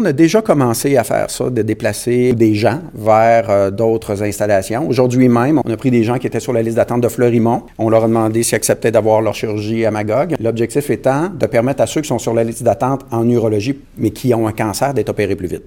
On a déjà commencé à faire ça, de déplacer des gens vers euh, d'autres installations. Aujourd'hui même, on a pris des gens qui étaient sur la liste d'attente de Fleurimont. On leur a demandé s'ils acceptaient d'avoir leur chirurgie à Magog. L'objectif étant de permettre à ceux qui sont sur la liste d'attente en urologie, mais qui ont un cancer, d'être opérés plus vite.